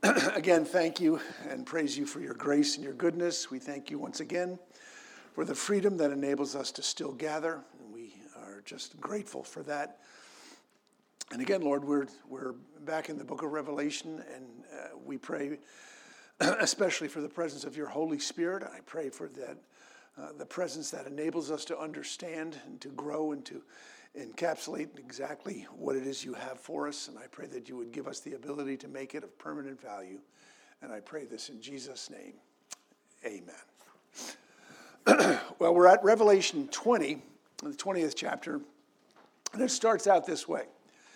again, thank you and praise you for your grace and your goodness. We thank you once again for the freedom that enables us to still gather. And we are just grateful for that. And again, Lord, we're, we're back in the book of Revelation, and uh, we pray especially for the presence of your Holy Spirit. I pray for that, uh, the presence that enables us to understand and to grow and to encapsulate exactly what it is you have for us. And I pray that you would give us the ability to make it of permanent value. And I pray this in Jesus' name. Amen. well, we're at Revelation 20, the 20th chapter, and it starts out this way.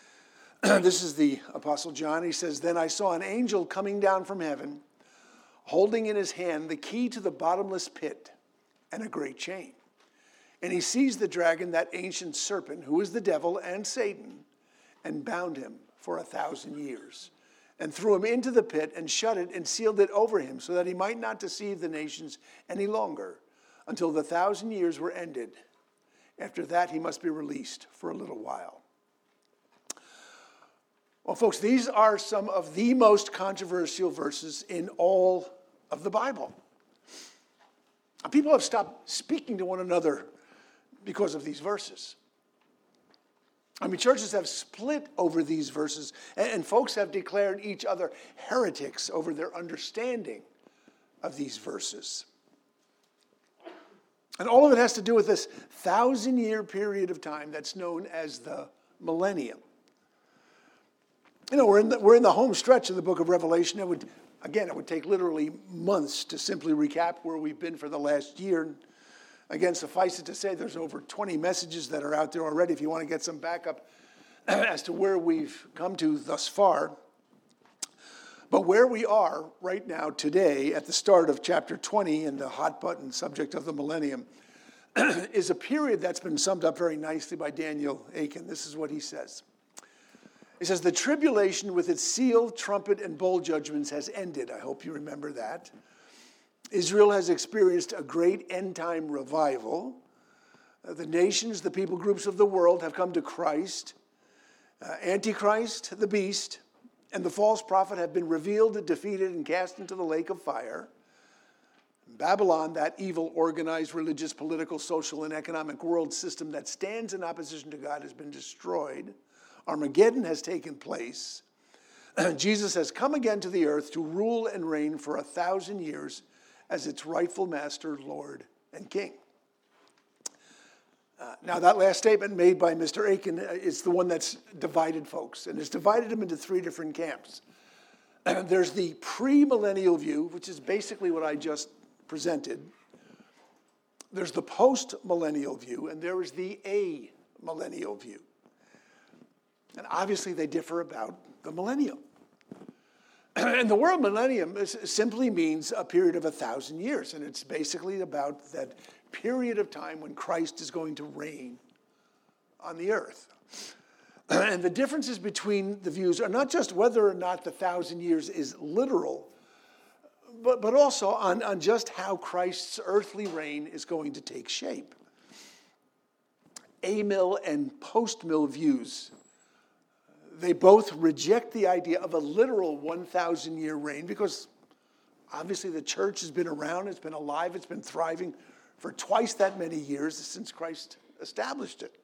this is the Apostle John. He says, Then I saw an angel coming down from heaven, holding in his hand the key to the bottomless pit and a great chain. And he seized the dragon, that ancient serpent, who is the devil and Satan, and bound him for a thousand years, and threw him into the pit, and shut it, and sealed it over him, so that he might not deceive the nations any longer, until the thousand years were ended. After that, he must be released for a little while. Well, folks, these are some of the most controversial verses in all of the Bible. People have stopped speaking to one another because of these verses. I mean, churches have split over these verses, and, folks have declared each other heretics over their understanding of these verses. And all of it has to do with this thousand year period of time that's known as the millennium. You know, we're in, the, we're in the home stretch of the book of Revelation. It would, again, it would take literally months to simply recap where we've been for the last year. Again, suffice it to say, there's over 20 messages that are out there already if you want to get some backup as to where we've come to thus far. But where we are right now, today, at the start of chapter 20 and the hot button subject of the millennium, is a period that's been summed up very nicely by Daniel Akin. This is what he says. He says, The tribulation with its seal, trumpet, and bowl judgments has ended. I hope you remember that. Israel has experienced a great end time revival. Uh, the nations, the people groups of the world have come to Christ. Uh, Antichrist, the beast, and the false prophet have been revealed, defeated, and cast into the lake of fire. Babylon, that evil, organized, religious, political, social, and economic world system that stands in opposition to God, has been destroyed. Armageddon has taken place. Jesus has come again to the earth to rule and reign for a thousand years as its rightful master, Lord, and King. Uh, now, that last statement made by Mr. Akin uh, is the one that's divided folks, and it's divided them into three different camps. there's the premillennial view, which is basically what I just presented. There's the post millennial view, and there is the a millennial view. And obviously, they differ about the millennium. and the word millennium simply means a period of a thousand years, and it's basically about that period of time when Christ is going to reign on the earth. and the differences between the views are not just whether or not the thousand years is literal, but, but also on, on just how Christ's earthly reign is going to take shape. A Amill and post mill views they both reject the idea of a literal 1,000 year reign because obviously the church has been around, it's been alive, it's been thriving for twice that many years since Christ established it.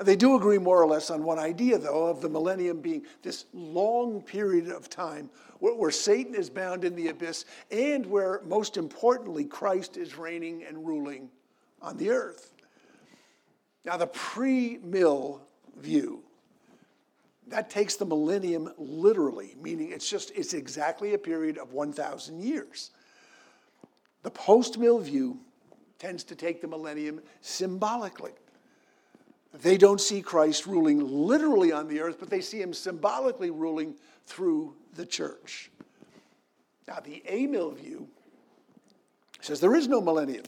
They do agree more or less on one idea, though, of the millennium being this long period of time where, where, Satan is bound in the abyss and where, most importantly, Christ is reigning and ruling on the earth. Now, the pre mill view that takes the millennium literally, meaning it's just, it's exactly a period of 1,000 years. The post mill view tends to take the millennium symbolically. They don't see Christ ruling literally on the earth, but they see him symbolically ruling through the church. Now, the Amill view says there is no millennium.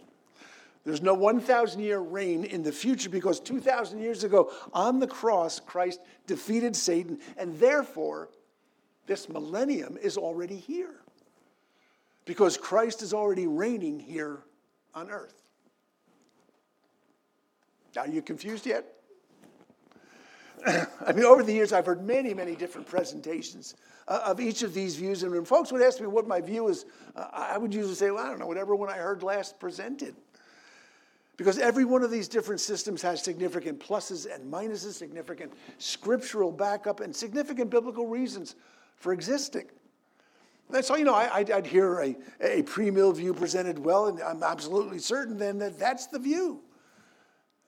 There's no 1,000 year reign in the future because 2,000 years ago on the cross, Christ defeated Satan, and therefore, this millennium is already here because Christ is already reigning here on earth. Are you confused yet? I mean, over the years, I've heard many, many different presentations uh, of each of these views. And when folks would ask me what my view is, uh, I would usually say, well, I don't know, whatever one I heard last presented. Because every one of these different systems has significant pluses and minuses, significant scriptural backup, and significant biblical reasons for existing. And so, you know, I, would hear a, a pre-mill view presented well, and I'm absolutely certain then that that's the view.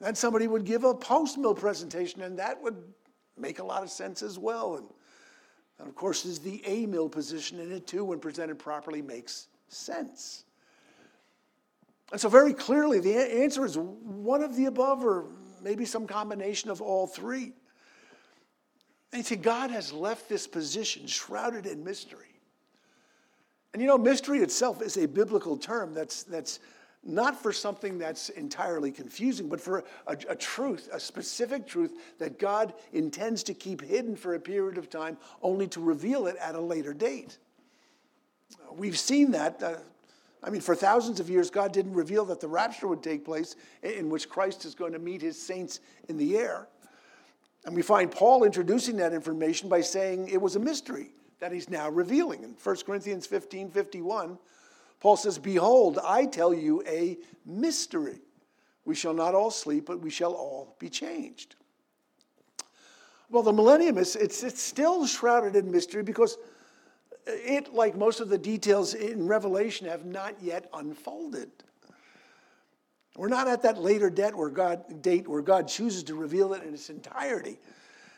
Then somebody would give a post-mill presentation, and that would make a lot of sense as well. And, and of course, is the A-mill position in it too, when presented properly, makes sense. And so, very clearly, the answer is one of the above, or maybe some combination of all three. And you see, God has left this position shrouded in mystery. And you know, mystery itself is a biblical term that's, that's not for something that's entirely confusing, but for a, a, truth, a specific truth that God intends to keep hidden for a period of time, only to reveal it at a later date. We've seen that. Uh, I mean, for thousands of years, God didn't reveal that the rapture would take place, in which Christ is going to meet his saints in the air. And we find Paul introducing that information by saying it was a mystery that he's now revealing. In 1 Corinthians 15 51, Paul says, Behold, I tell you a mystery. We shall not all sleep, but we shall all be changed. Well, the millennium is it's, it's still shrouded in mystery because it, like most of the details in Revelation, have not yet unfolded. We're not at that later date where God, date where God chooses to reveal it in its entirety.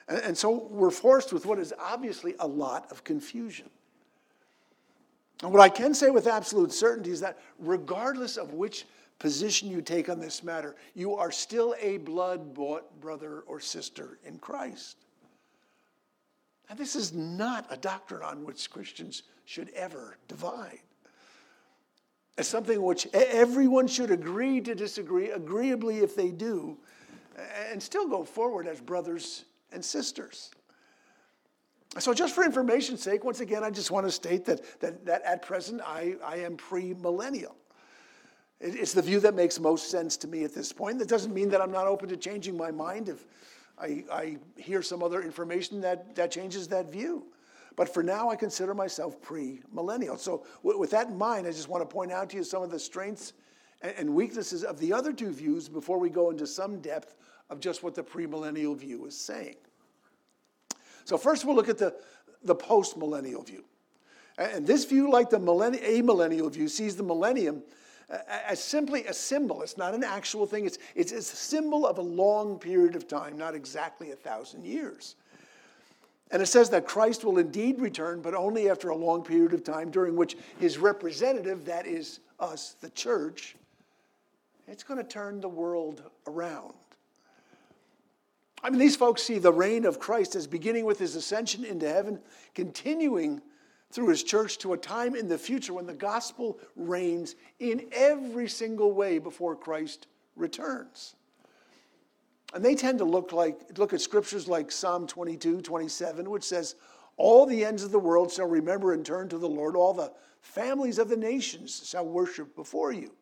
And, and so we're forced with what is obviously a lot of confusion. And what I can say with absolute certainty is that regardless of which position you take on this matter, you are still a blood bought brother or sister in Christ. And this is not a doctrine on which Christians should ever divide. It's something which everyone should agree to disagree, agreeably if they do, and still go forward as brothers and sisters. So, just for information's sake, once again, I just want to state that, that, that at present I, I am premillennial. It's the view that makes most sense to me at this point. That doesn't mean that I'm not open to changing my mind if I, I hear some other information that, that changes that view. But for now, I consider myself pre millennial. So, with that in mind, I just want to point out to you some of the strengths and weaknesses of the other two views before we go into some depth of just what the premillennial view is saying. So, first we'll look at the, the post millennial view. And this view, like the millenni- amillennial view, sees the millennium as simply a symbol. It's not an actual thing, it's, it's, a symbol of a long period of time, not exactly a thousand years. And it says that Christ will indeed return, but only after a long period of time during which his representative, that is us, the church, it's going to turn the world around. I mean, these folks see the reign of Christ as beginning with his ascension into heaven, continuing through his church to a time in the future when the gospel reigns in every single way before Christ returns. And they tend to look like look at scriptures like Psalm 22, 27, which says, All the ends of the world shall remember and turn to the Lord, all the families of the nations shall worship before you.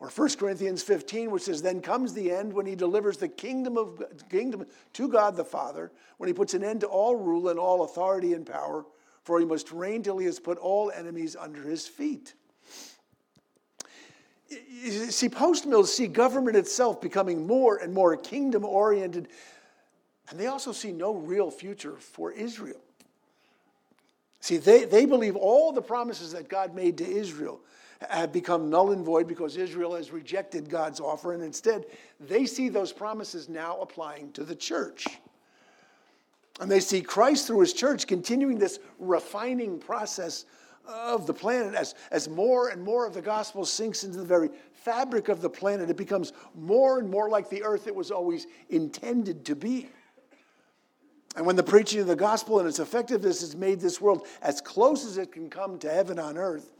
Or 1 Corinthians 15, which says, Then comes the end when he delivers the kingdom of kingdom to God the Father, when he puts an end to all rule and all authority and power, for he must reign till he has put all enemies under his feet. See, post mills see government itself becoming more and more kingdom oriented, and they also see no real future for Israel. See, they, they believe all the promises that God made to Israel have become null and void because Israel has rejected God's offer, and instead they see those promises now applying to the church. And they see Christ through his church continuing this refining process of the planet as, as more and more of the gospel sinks into the very fabric of the planet. It becomes more and more like the earth it was always intended to be. And when the preaching of the gospel and its effectiveness has made this world as close as it can come to heaven on earth,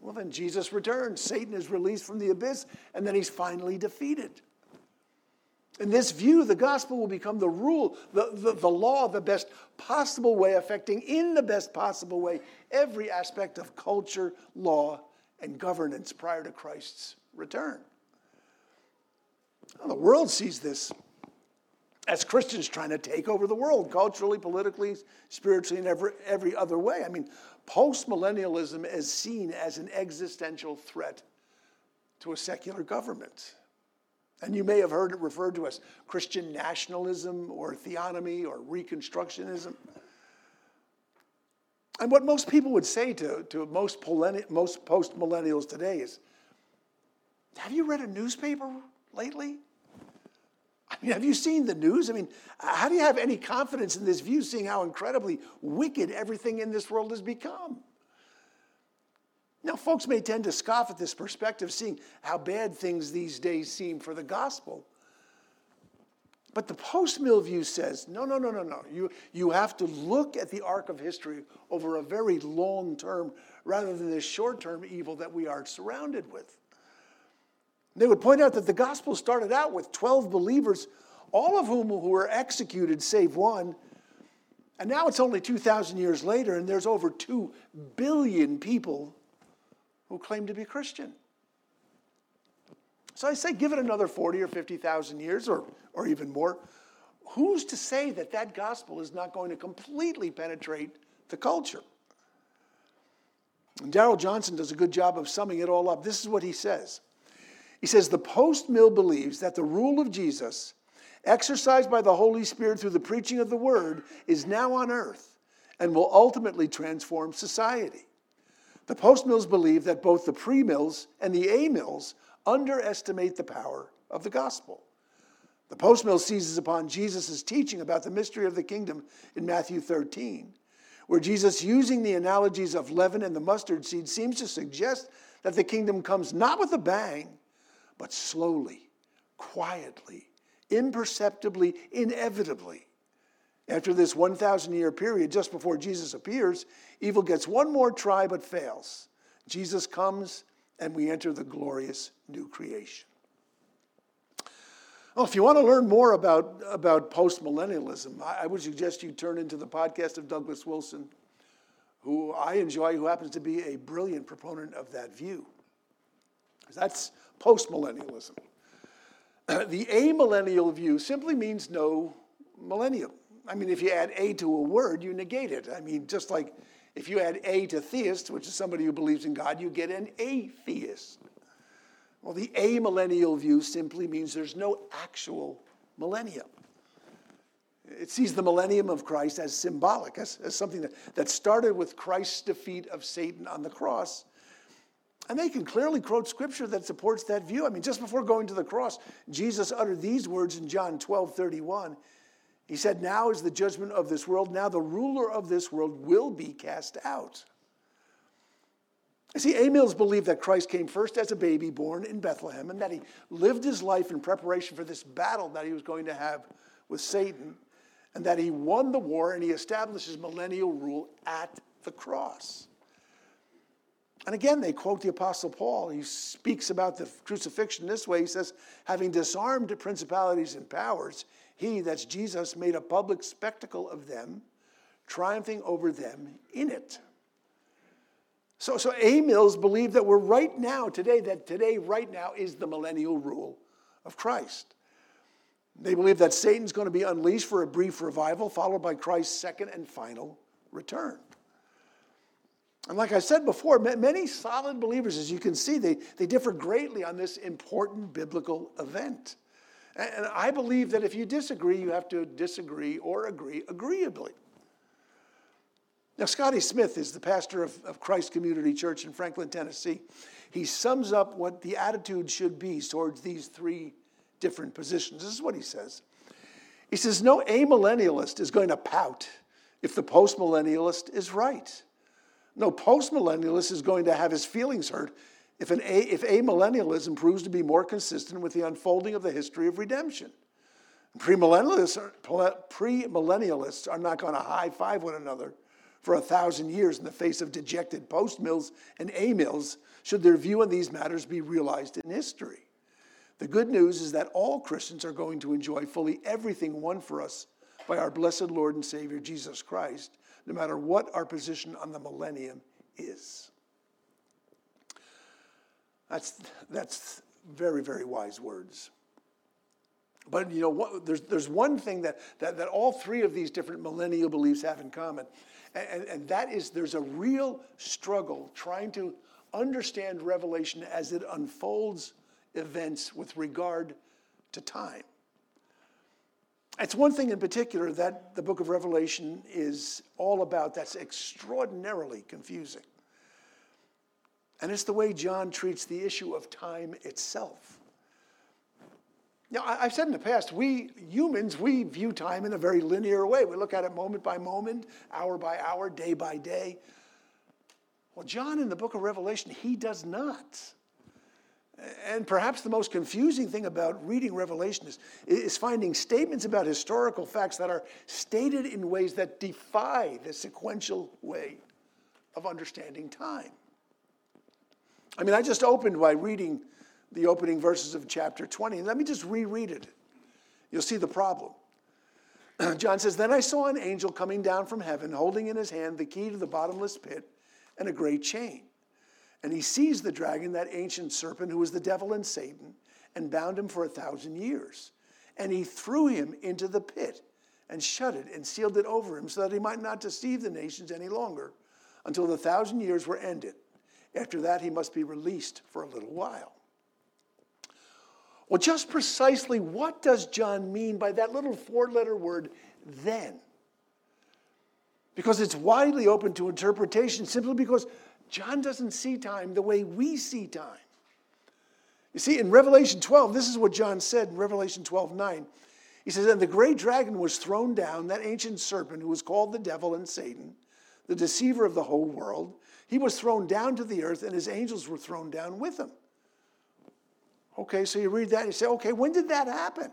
well, then Jesus returns. Satan is released from the abyss, and then he's finally defeated. In this view, the gospel will become the rule, the, the, the, law, the best possible way, affecting in the best possible way every aspect of culture, law, and governance prior to Christ's return. The world sees this as Christians trying to take over the world culturally, politically, spiritually, and every, every other way. I mean, postmillennialism is seen as an existential threat to a secular government. And you may have heard it referred to as Christian nationalism or theonomy or reconstructionism. And what most people would say to, to most, most post millennials today is Have you read a newspaper lately? I mean, have you seen the news? I mean, how do you have any confidence in this view, seeing how incredibly wicked everything in this world has become? Now, folks may tend to scoff at this perspective, seeing how bad things these days seem for the gospel. But the post mill view says no, no, no, no, no. You, you have to look at the arc of history over a very long term rather than this short term evil that we are surrounded with. They would point out that the gospel started out with 12 believers, all of whom who were executed, save one. And now it's only 2,000 years later, and there's over 2 billion people who claim to be Christian. So I say, give it another 40 or 50,000 years, or, or even more. Who's to say that that gospel is not going to completely penetrate the culture? Darrell Johnson does a good job of summing it all up. This is what he says. He says, The post mill believes that the rule of Jesus, exercised by the Holy Spirit through the preaching of the word, is now on earth and will ultimately transform society. The post mills believe that both the pre mills and the a mills underestimate the power of the gospel. The post mill seizes upon Jesus' teaching about the mystery of the kingdom in Matthew 13, where Jesus, using the analogies of leaven and the mustard seed, seems to suggest that the kingdom comes not with a bang, but slowly, quietly, imperceptibly, inevitably. After this 1,000 year period, just before Jesus appears, evil gets one more try but fails. Jesus comes and we enter the glorious new creation. Well, if you want to learn more about, about postmillennialism, I, I would suggest you turn into the podcast of Douglas Wilson, who I enjoy, who happens to be a brilliant proponent of that view. That's postmillennialism. The amillennial view simply means no millennium. I mean, if you add a to a word, you negate it. I mean, just like if you add a to theist, which is somebody who believes in God, you get an atheist. Well, the amillennial view simply means there's no actual millennium. It sees the millennium of Christ as symbolic, as, as something that, that started with Christ's defeat of Satan on the cross. And they can clearly quote scripture that supports that view. I mean, just before going to the cross, Jesus uttered these words in John 12 31. He said, Now is the judgment of this world. Now the ruler of this world will be cast out. You see, Amills believed that Christ came first as a baby born in Bethlehem and that he lived his life in preparation for this battle that he was going to have with Satan and that he won the war and he established his millennial rule at the cross. And again, they quote the Apostle Paul. He speaks about the crucifixion this way. He says, having disarmed principalities and powers, he, that's Jesus, made a public spectacle of them, triumphing over them in it. So, so Amills believe that we're right now, today, that today, right now, is the millennial rule of Christ. They believe that Satan's going to be unleashed for a brief revival, followed by Christ's second and final return. And like I said before, many solid believers, as you can see, they, they differ greatly on this important biblical event. And I believe that if you disagree, you have to disagree or agree agreeably. Now, Scotty Smith is the pastor of, of Christ Community Church in Franklin, Tennessee. He sums up what the attitude should be towards these three different positions. This is what he says. He says, No amillennialist is going to pout if the postmillennialist is right. No postmillennialist is going to have his feelings hurt if, an a, if amillennialism proves to be more consistent with the unfolding of the history of redemption. Premillennialists are, premillennialists are not going to high five one another for a thousand years in the face of dejected post mills and a mills, should their view on these matters be realized in history. The good news is that all Christians are going to enjoy fully everything won for us by our blessed Lord and Savior Jesus Christ, no matter what our position on the millennium is. That's, that's very, very wise words. But you know, what, there's, there's one thing that, that, that all three of these different millennial beliefs have in common, and, and that is there's a real struggle trying to understand Revelation as it unfolds events with regard to time. It's one thing in particular that the book of Revelation is all about that's extraordinarily confusing. And it's the way John treats the issue of time itself. Now, I've said in the past, we humans, we view time in a very linear way. We look at it moment by moment, hour by hour, day by day. Well, John in the book of Revelation, he does not. And perhaps the most confusing thing about reading Revelation is, is finding statements about historical facts that are stated in ways that defy the sequential way of understanding time. I mean, I just opened by reading the opening verses of chapter 20. And let me just reread it. You'll see the problem. John says, Then I saw an angel coming down from heaven, holding in his hand the key to the bottomless pit and a great chain. And he seized the dragon, that ancient serpent who was the devil and Satan, and bound him for a thousand years. And he threw him into the pit and shut it and sealed it over him so that he might not deceive the nations any longer until the thousand years were ended. After that, he must be released for a little while. Well, just precisely what does John mean by that little four letter word, then? Because it's widely open to interpretation simply because John doesn't see time the way we see time. You see, in Revelation 12, this is what John said in Revelation 12 9. He says, And the great dragon was thrown down, that ancient serpent who was called the devil and Satan, the deceiver of the whole world. He was thrown down to the earth, and his angels were thrown down with him. Okay, so you read that and you say, okay, when did that happen?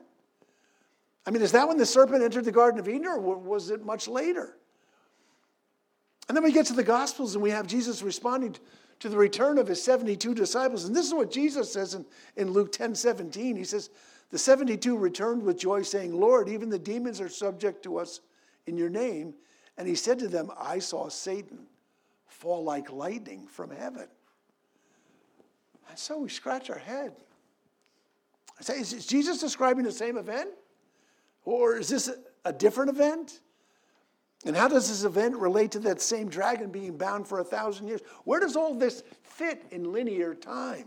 I mean, is that when the serpent entered the Garden of Eden, or was it much later? And then we get to the Gospels and we have Jesus responding to the return of his 72 disciples. And this is what Jesus says in, in Luke 10 17. He says, The 72 returned with joy, saying, Lord, even the demons are subject to us in your name. And he said to them, I saw Satan fall like lightning from heaven. And so we scratch our head. I say, is Jesus describing the same event? Or is this a different event? And how does this event relate to that same dragon being bound for a thousand years? Where does all this fit in linear time?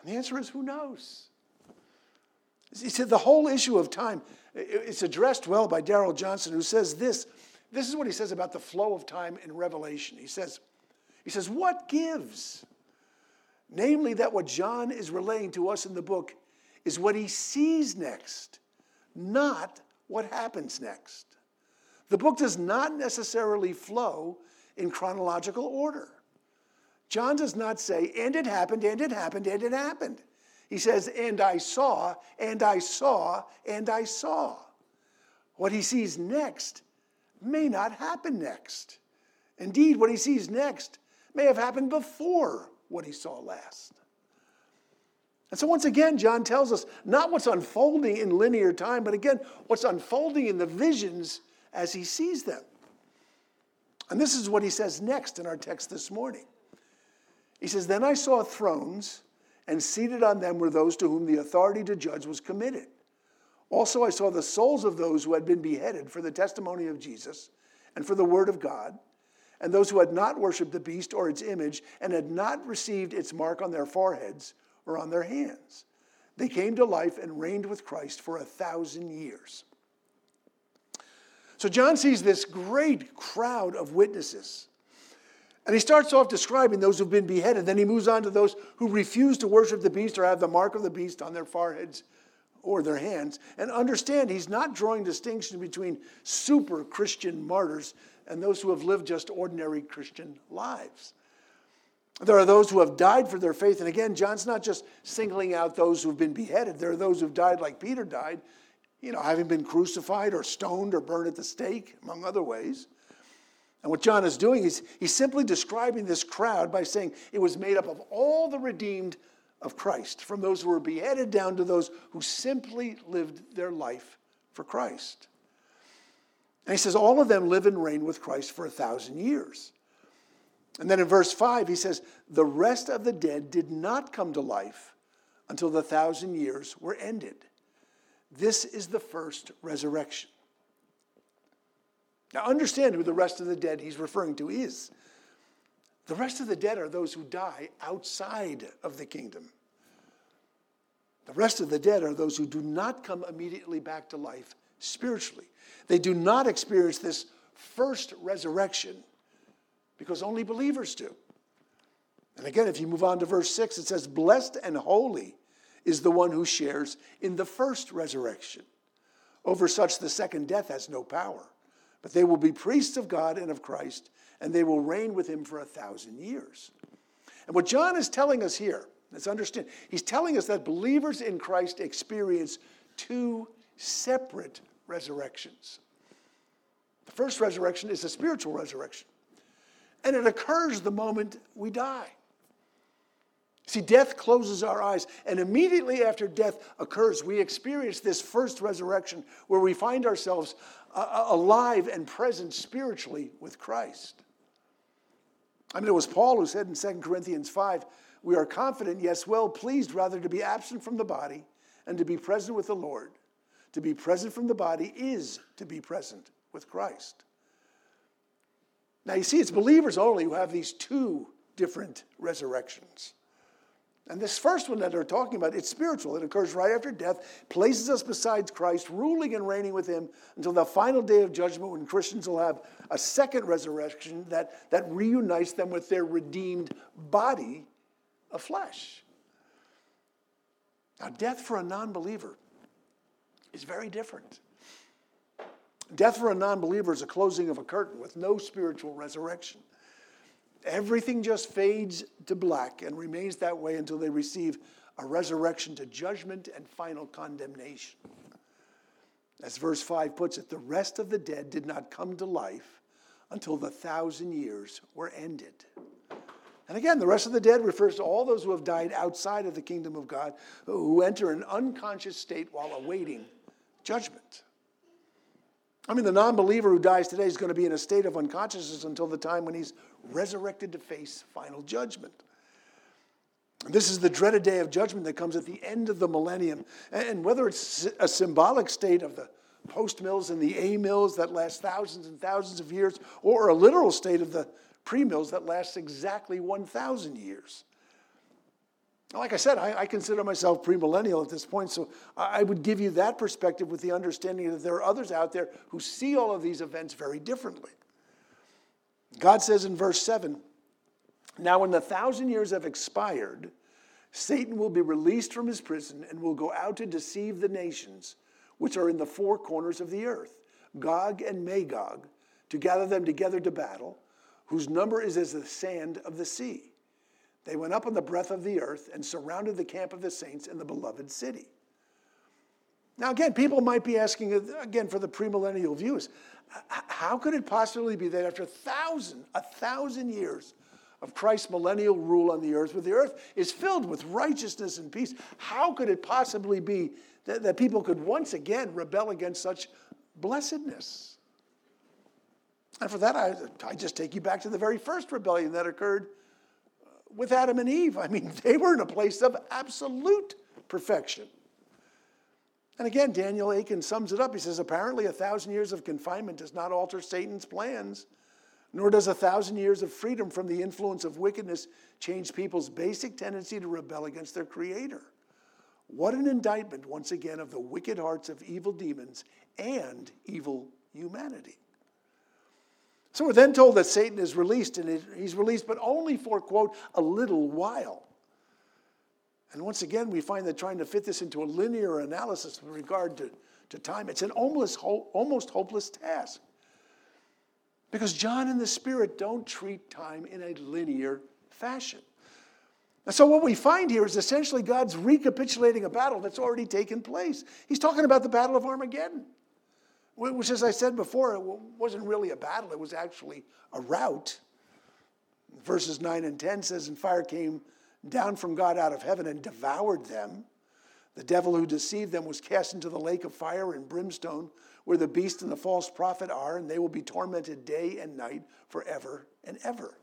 And the answer is who knows? He said the whole issue of time, it's addressed well by Darrell Johnson, who says this. This is what he says about the flow of time in Revelation. He says, he says, what gives? Namely, that what John is relaying to us in the book is what he sees next, not what happens next. The book does not necessarily flow in chronological order. John does not say, and it happened, and it happened, and it happened. He says, and I saw, and I saw, and I saw. What he sees next may not happen next. Indeed, what he sees next may have happened before what he saw last. And so, once again, John tells us not what's unfolding in linear time, but again, what's unfolding in the visions as he sees them. And this is what he says next in our text this morning. He says, Then I saw thrones, and seated on them were those to whom the authority to judge was committed. Also, I saw the souls of those who had been beheaded for the testimony of Jesus and for the word of God and those who had not worshipped the beast or its image and had not received its mark on their foreheads or on their hands. They came to life and reigned with Christ for a thousand years. So John sees this great crowd of witnesses. And he starts off describing those who've been beheaded. Then he moves on to those who refuse to worship the beast or have the mark of the beast on their foreheads or their hands. And understand, he's not drawing distinction between super Christian martyrs and those who have lived just ordinary Christian lives. There are those who have died for their faith. And again, John's not just singling out those who've been beheaded. There are those who've died like Peter died, you know, having been crucified or stoned or burned at the stake, among other ways. And what John is doing is he's simply describing this crowd by saying it was made up of all the redeemed of Christ, from those who were beheaded down to those who simply lived their life for Christ. And he says, all of them live and reign with Christ for a thousand years. And then in verse 5, he says, the rest of the dead did not come to life until the thousand years were ended. This is the first resurrection. Now, understand who the rest of the dead he's referring to is. The rest of the dead are those who die outside of the kingdom. The rest of the dead are those who do not come immediately back to life spiritually. They do not experience this first resurrection because only believers do. And again, if you move on to verse 6, it says, Blessed and holy is the one who shares in the first resurrection. Over such, the second death has no power. But they will be priests of God and of Christ, and they will reign with him for a thousand years. And what John is telling us here, let's understand, he's telling us that believers in Christ experience two separate resurrections. The first resurrection is a spiritual resurrection, and it occurs the moment we die. See, death closes our eyes, and immediately after death occurs, we experience this first resurrection where we find ourselves alive and present spiritually with Christ. I mean, it was Paul who said in 2 Corinthians 5 we are confident, yes, well pleased rather to be absent from the body and to be present with the Lord. To be present from the body is to be present with Christ. Now, you see, it's believers only who have these two different resurrections. And this first one that they're talking about, it's spiritual. It occurs right after death, places us beside Christ, ruling and reigning with him until the final day of judgment when Christians will have a second resurrection that, that reunites them with their redeemed body of flesh. Now, death for a non believer is very different. Death for a non believer is a closing of a curtain with no spiritual resurrection. Everything just fades to black and remains that way until they receive a resurrection to judgment and final condemnation. As verse 5 puts it, the rest of the dead did not come to life until the thousand years were ended. And again, the rest of the dead refers to all those who have died outside of the kingdom of God, who enter an unconscious state while awaiting judgment. I mean, the non believer who dies today is going to be in a state of unconsciousness until the time when he's resurrected to face final judgment. This is the dreaded day of judgment that comes at the end of the millennium. And whether it's a symbolic state of the post mills and the a mills that last thousands and thousands of years, or a literal state of the pre mills that lasts exactly 1,000 years. Like I said, I, I consider myself premillennial at this point, so I would give you that perspective with the understanding that there are others out there who see all of these events very differently. God says in verse 7 Now, when the thousand years have expired, Satan will be released from his prison and will go out to deceive the nations which are in the four corners of the earth, Gog and Magog, to gather them together to battle, whose number is as the sand of the sea. They went up on the breath of the earth and surrounded the camp of the saints in the beloved city. Now, again, people might be asking, again, for the premillennial views, how could it possibly be that after a thousand, a thousand years of Christ's millennial rule on the earth, where the earth is filled with righteousness and peace, how could it possibly be that, that people could once again rebel against such blessedness? And for that, I, I just take you back to the very first rebellion that occurred uh, with Adam and Eve. I mean, they were in a place of absolute perfection. And again, Daniel Akin sums it up. He says, apparently, a thousand years of confinement does not alter Satan's plans, nor does a thousand years of freedom from the influence of wickedness change people's basic tendency to rebel against their Creator. What an indictment, once again, of the wicked hearts of evil demons and evil humanity. So we're then told that Satan is released, and he's released, but only for, quote, a little while. And once again, we find that trying to fit this into a linear analysis with regard to, to time, it's an almost, almost hopeless task. Because John and the Spirit don't treat time in a linear fashion. And so, what we find here is essentially God's recapitulating a battle that's already taken place. He's talking about the Battle of Armageddon which, as I said before, it wasn't really a battle, it was actually a rout. Verses 9 and 10 says, And fire came down from God out of heaven and devoured them. The devil who deceived them was cast into the lake of fire and brimstone, where the beast and the false prophet are, and they will be tormented day and night forever and ever.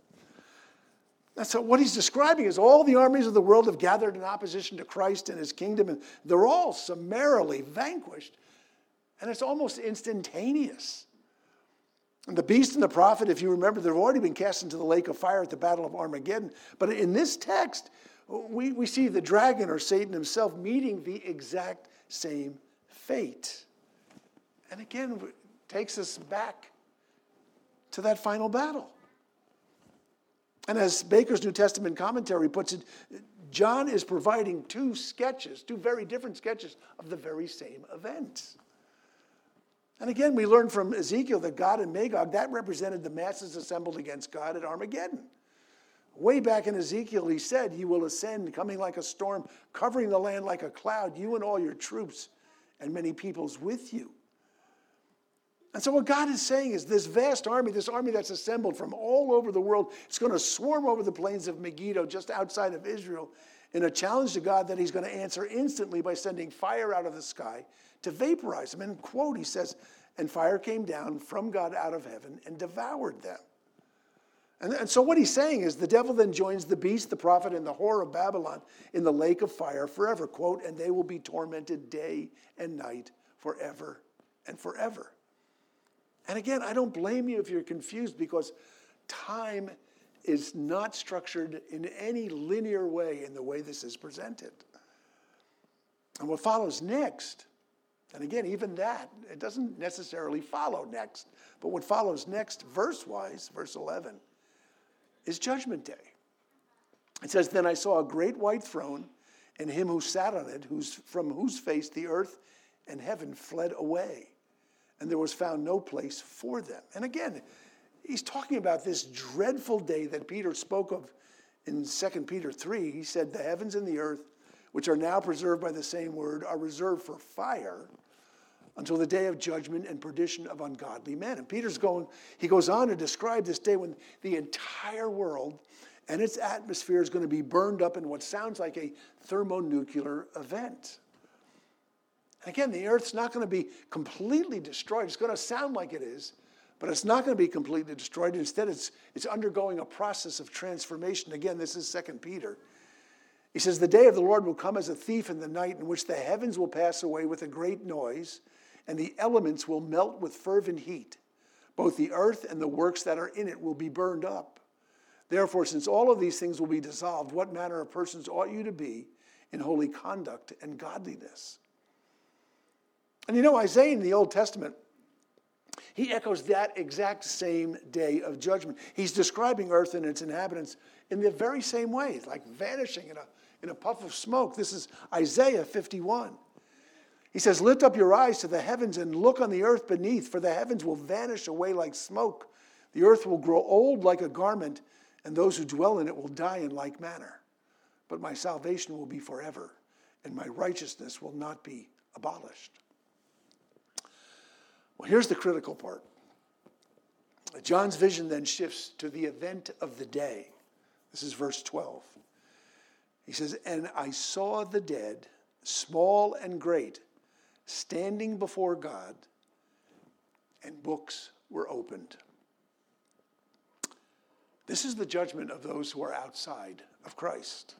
And so what he's describing is all the armies of the world have gathered in opposition to Christ and his kingdom, and they're all summarily vanquished. And it's almost instantaneous. And the beast and the prophet, if you remember, they've already been cast into the lake of fire at the Battle of Armageddon. But in this text, we, we see the dragon or Satan himself meeting the exact same fate. And again, it takes us back to that final battle. And as Baker's New Testament commentary puts it, John is providing two sketches, two very different sketches of the very same event. And again, we learn from Ezekiel that Gog and Magog, that represented the masses assembled against God at Armageddon. Way back in Ezekiel, he said, You will ascend, coming like a storm, covering the land like a cloud, you and all your troops, and many peoples with you. And so, what God is saying is this vast army, this army that's assembled from all over the world, it's going to swarm over the plains of Megiddo, just outside of Israel, in a challenge to God that He's going to answer instantly by sending fire out of the sky to vaporize them. And, quote, He says, And fire came down from God out of heaven and devoured them. And, and so, what He's saying is the devil then joins the beast, the prophet, and the whore of Babylon in the lake of fire forever, quote, And they will be tormented day and night forever and forever. And again, I don't blame you if you're confused because time is not structured in any linear way in the way this is presented. And what follows next, and again, even that, it doesn't necessarily follow next, but what follows next, verse wise, verse 11, is Judgment Day. It says, Then I saw a great white throne, and him who sat on it, whose, from whose face the earth and heaven fled away and there was found no place for them. And again, he's talking about this dreadful day that Peter spoke of in 2 Peter 3. He said, The heavens and the earth, which are now preserved by the same word, are reserved for fire until the day of judgment and perdition of ungodly men. And Peter's going, he goes on to describe this day when the entire world and its atmosphere is going to be burned up in what sounds like a thermonuclear event. Again, the earth's not going to be completely destroyed. It's going to sound like it is, but it's not going to be completely destroyed. Instead, it's, it's undergoing a process of transformation. Again, this is 2 Peter. He says, The day of the Lord will come as a thief in the night, in which the heavens will pass away with a great noise, and the elements will melt with fervent heat. Both the earth and the works that are in it will be burned up. Therefore, since all of these things will be dissolved, what manner of persons ought you to be in holy conduct and godliness? And you know, Isaiah in the Old Testament, he echoes that exact same day of judgment. He's describing earth and its inhabitants in the very same way, like vanishing in a, in a puff of smoke. This is Isaiah 51. He says, Lift up your eyes to the heavens and look on the earth beneath, for the heavens will vanish away like smoke. The earth will grow old like a garment, and those who dwell in it will die in like manner. But my salvation will be forever, and my righteousness will not be abolished. Well, here's the critical part. John's vision then shifts to the event of the day. This is verse 12. He says, And I saw the dead, small and great, standing before God, and books were opened. This is the judgment of those who are outside of Christ.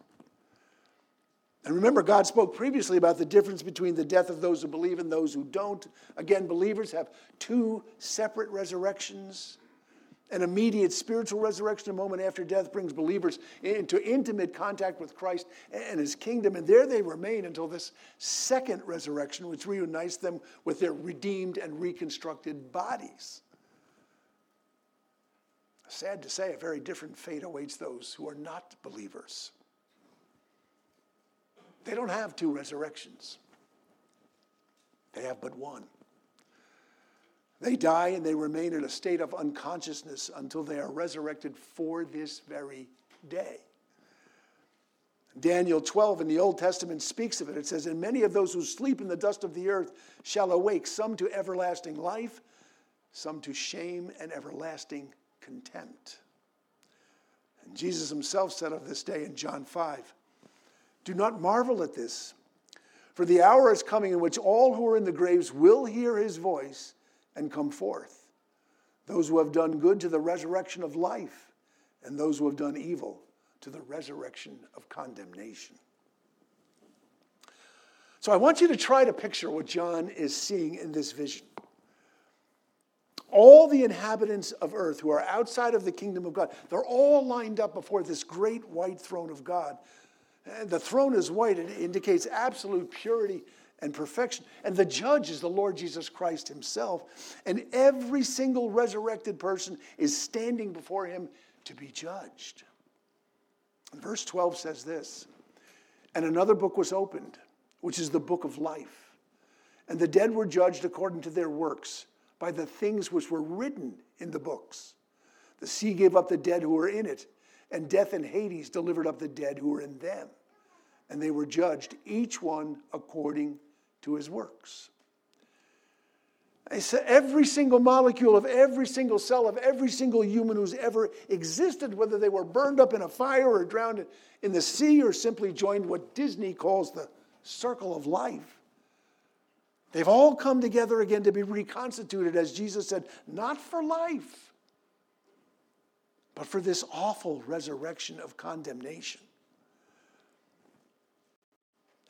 And remember, God spoke previously about the difference between the death of those who believe and those who don't. Again, believers have two separate resurrections. An immediate spiritual resurrection a moment after death brings believers into intimate contact with Christ and his kingdom, and there they remain until this second resurrection, which reunites them with their redeemed and reconstructed bodies. Sad to say, a very different fate awaits those who are not believers. They don't have two resurrections, they have but one. They die and they remain in a state of unconsciousness until they are resurrected for this very day. Daniel 12 in the Old Testament speaks of it. It says, And many of those who sleep in the dust of the earth shall awake, some to everlasting life, some to shame and everlasting contempt. And Jesus himself said of this day in John 5 do not marvel at this, for the hour is coming in which all who are in the graves will hear his voice and come forth. Those who have done good to the resurrection of life, and those who have done evil to the resurrection of condemnation. So I want you to try to picture what John is seeing in this vision. All the inhabitants of earth who are outside of the kingdom of God, they're all lined up before this great white throne of God. The throne is white, it indicates absolute purity and perfection. And the judge is the Lord Jesus Christ himself. And every single resurrected person is standing before him to be judged. Verse 12 says this And another book was opened, which is the book of life. And the dead were judged according to their works by the things which were written in the books. The sea gave up the dead who were in it, and death and Hades delivered up the dead who were in them. And they were judged, each one according to his works. Every single molecule of every single cell of every single human who's ever existed, whether they were burned up in a fire or drowned in the sea or simply joined what Disney calls the circle of life, they've all come together again to be reconstituted, as Jesus said, not for life, but for this awful resurrection of condemnation.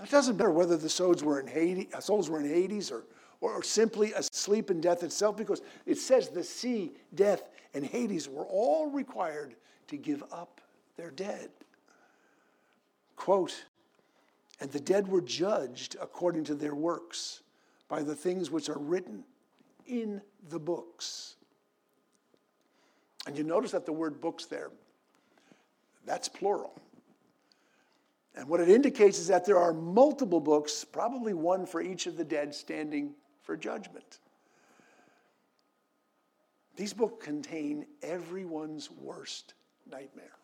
It doesn't matter whether the souls were in Hades, uh, souls were in Hades or, or simply asleep in death itself, because it says the sea, death, and Hades were all required to give up their dead. Quote, and the dead were judged according to their works by the things which are written in the books. And you notice that the word books there, that's plural. And what it indicates is that there are multiple books, probably one for each of the dead, standing for judgment. These books contain everyone's worst nightmare.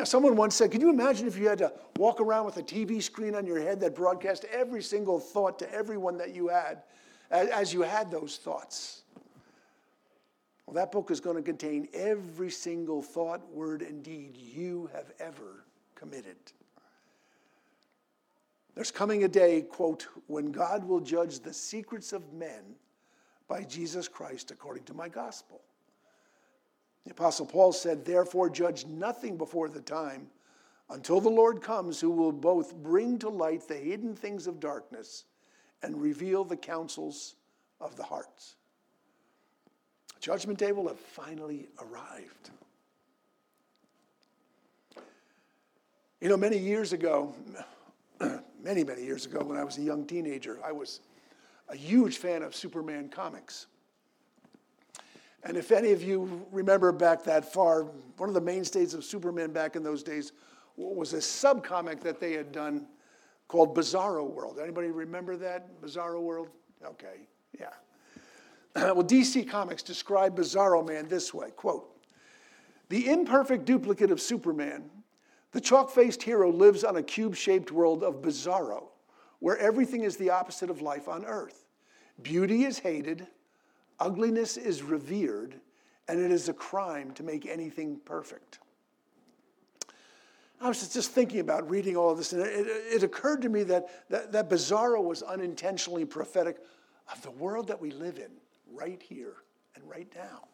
Know, someone once said, Can you imagine if you had to walk around with a TV screen on your head that broadcast every single thought to everyone that you had as you had those thoughts? Well, that book is going to contain every single thought, word, and deed you have ever committed. There's coming a day, quote, when God will judge the secrets of men by Jesus Christ according to my gospel. The Apostle Paul said, Therefore, judge nothing before the time until the Lord comes, who will both bring to light the hidden things of darkness and reveal the counsels of the hearts. Judgment day will have finally arrived. You know, many years ago, many, many years ago, when I was a young teenager, I was a huge fan of Superman comics. And if any of you remember back that far, one of the mainstays of Superman back in those days was a subcomic that they had done called Bizarro World. Anybody remember that? Bizarro World? Okay, yeah. well, DC Comics described Bizarro Man this way quote, The imperfect duplicate of Superman, the chalk faced hero lives on a cube shaped world of Bizarro, where everything is the opposite of life on Earth. Beauty is hated, ugliness is revered, and it is a crime to make anything perfect. I was just thinking about reading all of this, and it, it occurred to me that, that, that Bizarro was unintentionally prophetic of the world that we live in right here and right now.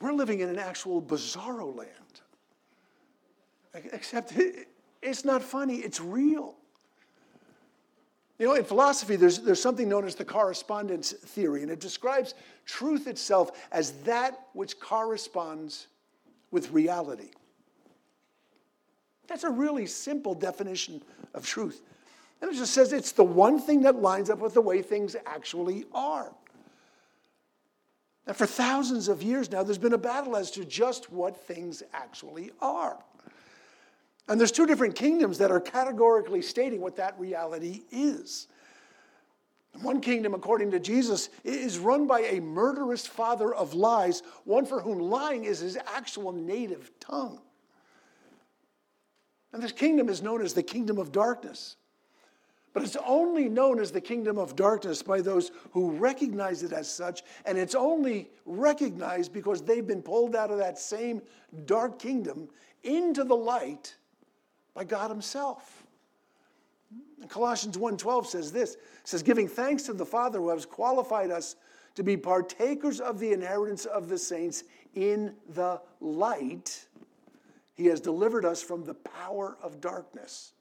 We're living in an actual bizarro land. Except it's not funny, it's real. You know, in philosophy, there's, there's something known as the correspondence theory, and it describes truth itself as that which corresponds with reality. That's a really simple definition of truth. And it just says it's the one thing that lines up with the way things actually are. And for thousands of years now, there's been a battle as to just what things actually are. And there's two different kingdoms that are categorically stating what that reality is. One kingdom, according to Jesus, is run by a murderous father of lies, one for whom lying is his actual native tongue. And this kingdom is known as the kingdom of darkness. But it's only known as the kingdom of darkness by those who recognize it as such, and it's only recognized because they've been pulled out of that same dark kingdom into the light by God Himself. Colossians 1:12 says this, says, giving thanks to the Father who has qualified us to be partakers of the inheritance of the saints in the light, he has delivered us from the power of darkness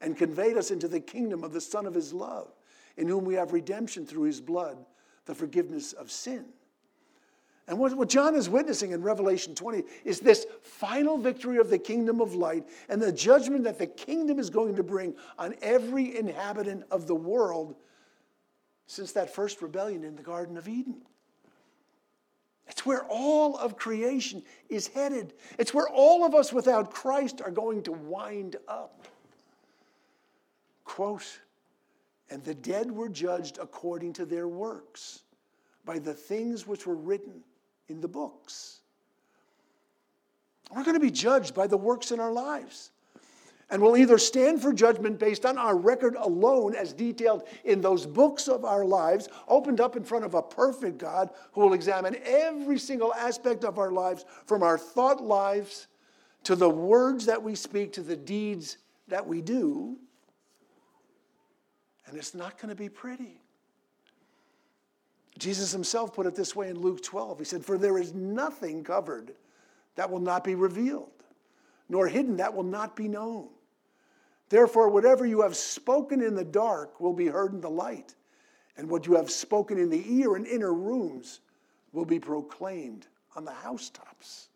and conveyed us into the kingdom of the Son of his love, in whom we have redemption through his blood, the forgiveness of sin. And what, what John is witnessing in Revelation 20 is this final victory of the kingdom of light and the judgment that the kingdom is going to bring on every inhabitant of the world since that first rebellion in the Garden of Eden. It's where all of creation is headed. It's where all of us without Christ are going to wind up. Quote, and the dead were judged according to their works by the things which were written in the books. We're going to be judged by the works in our lives. And we'll either stand for judgment based on our record alone, as detailed in those books of our lives, opened up in front of a perfect God who will examine every single aspect of our lives, from our thought lives to the words that we speak to the deeds that we do. And it's not going to be pretty. Jesus himself put it this way in Luke 12. He said, For there is nothing covered that will not be revealed, nor hidden that will not be known. Therefore, whatever you have spoken in the dark will be heard in the light, and what you have spoken in the ear and inner rooms will be proclaimed on the housetops.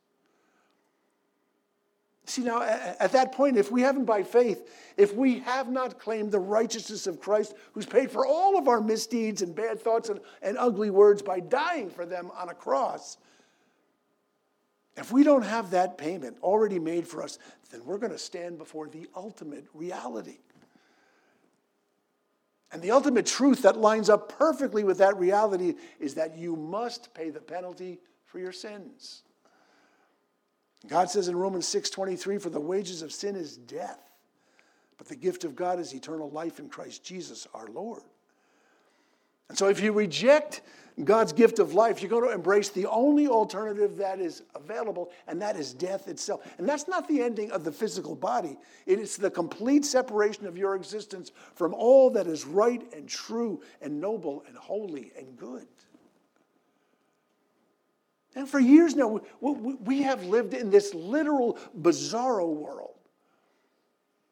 See, now, at that point, if we haven't by faith, if we have not claimed the righteousness of Christ, who's paid for all of our misdeeds and bad thoughts and, and ugly words by dying for them on a cross, if we don't have that payment already made for us, then we're going to stand before the ultimate reality. And the ultimate truth that lines up perfectly with that reality is that you must pay the penalty for your sins. God says in Romans 6:23 for the wages of sin is death but the gift of God is eternal life in Christ Jesus our Lord. And so if you reject God's gift of life, you're going to embrace the only alternative that is available, and that is death itself. And that's not the ending of the physical body, it is the complete separation of your existence from all that is right and true and noble and holy and good. And for years now, we have lived in this literal bizarro world.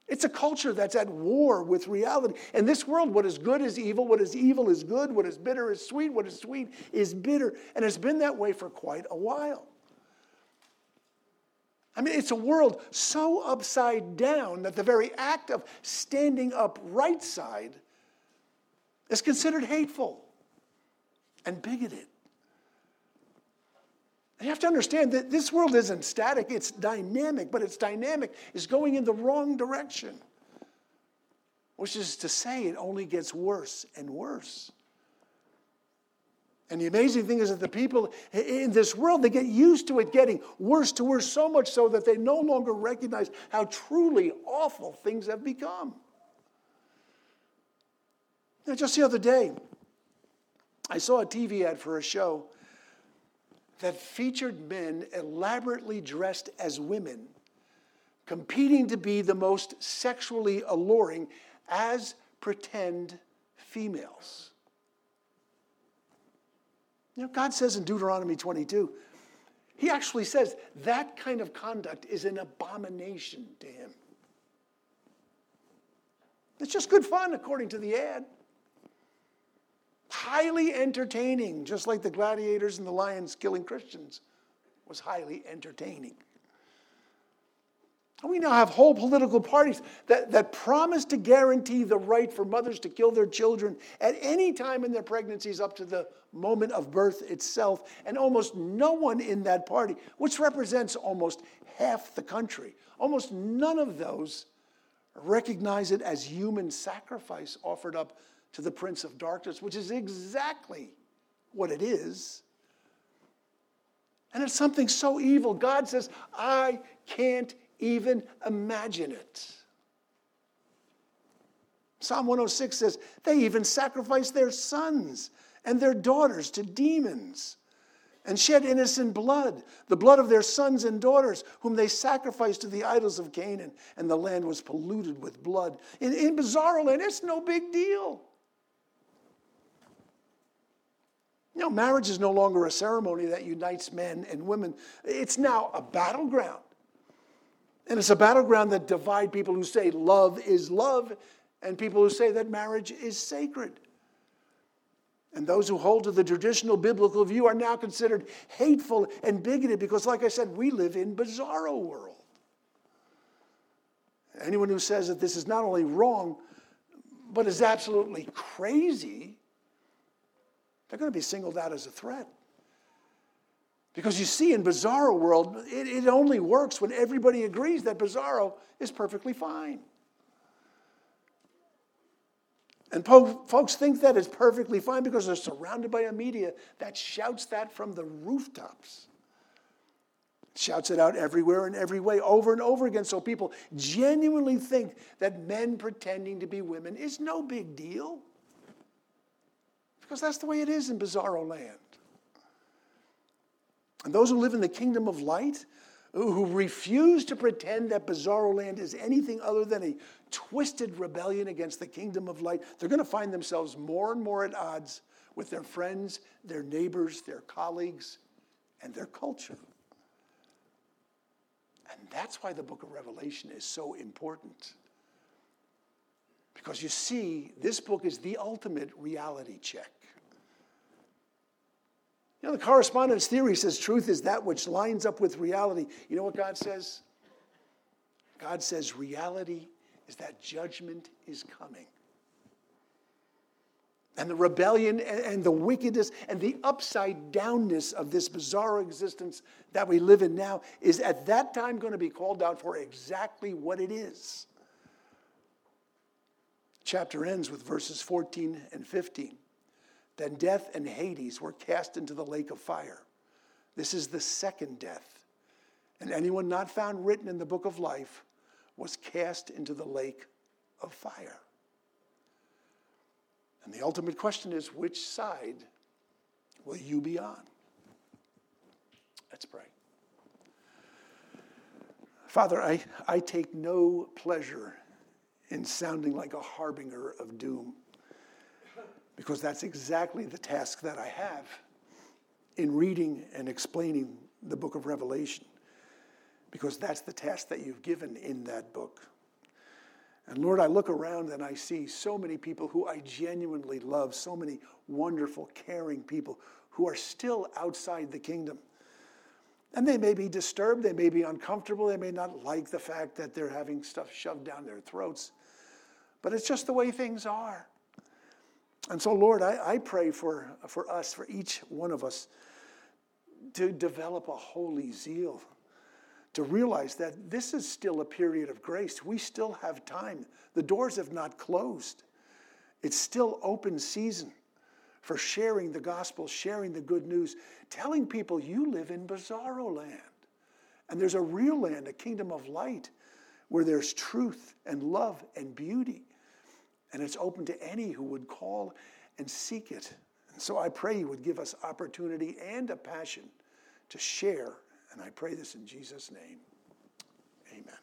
It's a culture that's at war with reality. In this world, what is good is evil, what is evil is good, what is bitter is sweet, what is sweet is bitter. And it's been that way for quite a while. I mean, it's a world so upside down that the very act of standing up right side is considered hateful and bigoted. You have to understand that this world isn't static, it's dynamic, but its dynamic is going in the wrong direction. Which is to say, it only gets worse and worse. And the amazing thing is that the people in this world, they get used to it getting worse to worse, so much so that they no longer recognize how truly awful things have become. Now, just the other day, I saw a TV ad for a show that featured men elaborately dressed as women, competing to be the most sexually alluring as pretend females. You know, God says in Deuteronomy 22, He actually says that kind of conduct is an abomination to Him. It's just good fun, according to the ad highly entertaining, just like the gladiators and the lions killing Christians was highly entertaining. And we now have whole political parties that, that promise to guarantee the right for mothers to kill their children at any time in their pregnancies up to the moment of birth itself. And almost no one in that party, which represents almost half the country, almost none of those recognize it as human sacrifice offered up to the prince of darkness, which is exactly what it is. And it's something so evil. God says, I can't even imagine it. Psalm 106 says, they even sacrifice their sons and their daughters to demons and shed innocent blood, the blood of their sons and daughters, whom they sacrificed to the idols of Canaan, and the land was polluted with blood. In, in Bizarro land, it's no big deal. Know, marriage is no longer a ceremony that unites men and women. It's now a battleground. And it's a battleground that divide people who say love is love and people who say that marriage is sacred. And those who hold to the traditional biblical view are now considered hateful and bigoted because, like I said, we live in bizarro world. Anyone who says that this is not only wrong, but is absolutely crazy, they're going to be singled out as a threat. Because you see, in Bizarro world, it, it only works when everybody agrees that Bizarro is perfectly fine. And po- folks think that it's perfectly fine because they're surrounded by a media that shouts that from the rooftops. Shouts it out everywhere in every way, over and over again, so people genuinely think that men pretending to be women is no big deal. Because that's the way it is in Bizarro land. And those who live in the kingdom of light, who refuse to pretend that Bizarro land is anything other than a twisted rebellion against the kingdom of light, they're going to find themselves more and more at odds with their friends, their neighbors, their colleagues, and their culture. And that's why the book of Revelation is so important. Because you see, this book is the ultimate reality check. You know, the correspondence theory says truth is that which lines up with reality. You know what God says? God says reality is that judgment is coming. And the rebellion and the wickedness and the upside downness of this bizarre existence that we live in now is at that time going to be called out for exactly what it is. Chapter ends with verses 14 and 15. Then death and Hades were cast into the lake of fire. This is the second death. And anyone not found written in the book of life was cast into the lake of fire. And the ultimate question is which side will you be on? Let's pray. Father, I, I take no pleasure in sounding like a harbinger of doom because that's exactly the task that I have in reading and explaining the book of Revelation, because that's the task that you've given in that book. And Lord, I look around and I see so many people who I genuinely love, so many wonderful, caring people who are still outside the kingdom. And they may be disturbed, they may be uncomfortable, they may not like the fact that they're having stuff shoved down their throats. But it's just the way things are. And so, Lord, I, I pray for, for us, for each one of us, to develop a holy zeal, to realize that this is still a period of grace. We still have time. The doors have not closed. It's still open season for sharing the gospel, sharing the good news, telling people you live in bizarro land. And there's a real land, a kingdom of light, where there's truth and love and beauty. And it's open to any who would call and seek it. And so I pray you would give us opportunity and a passion to share. And I pray this in Jesus' name. Amen.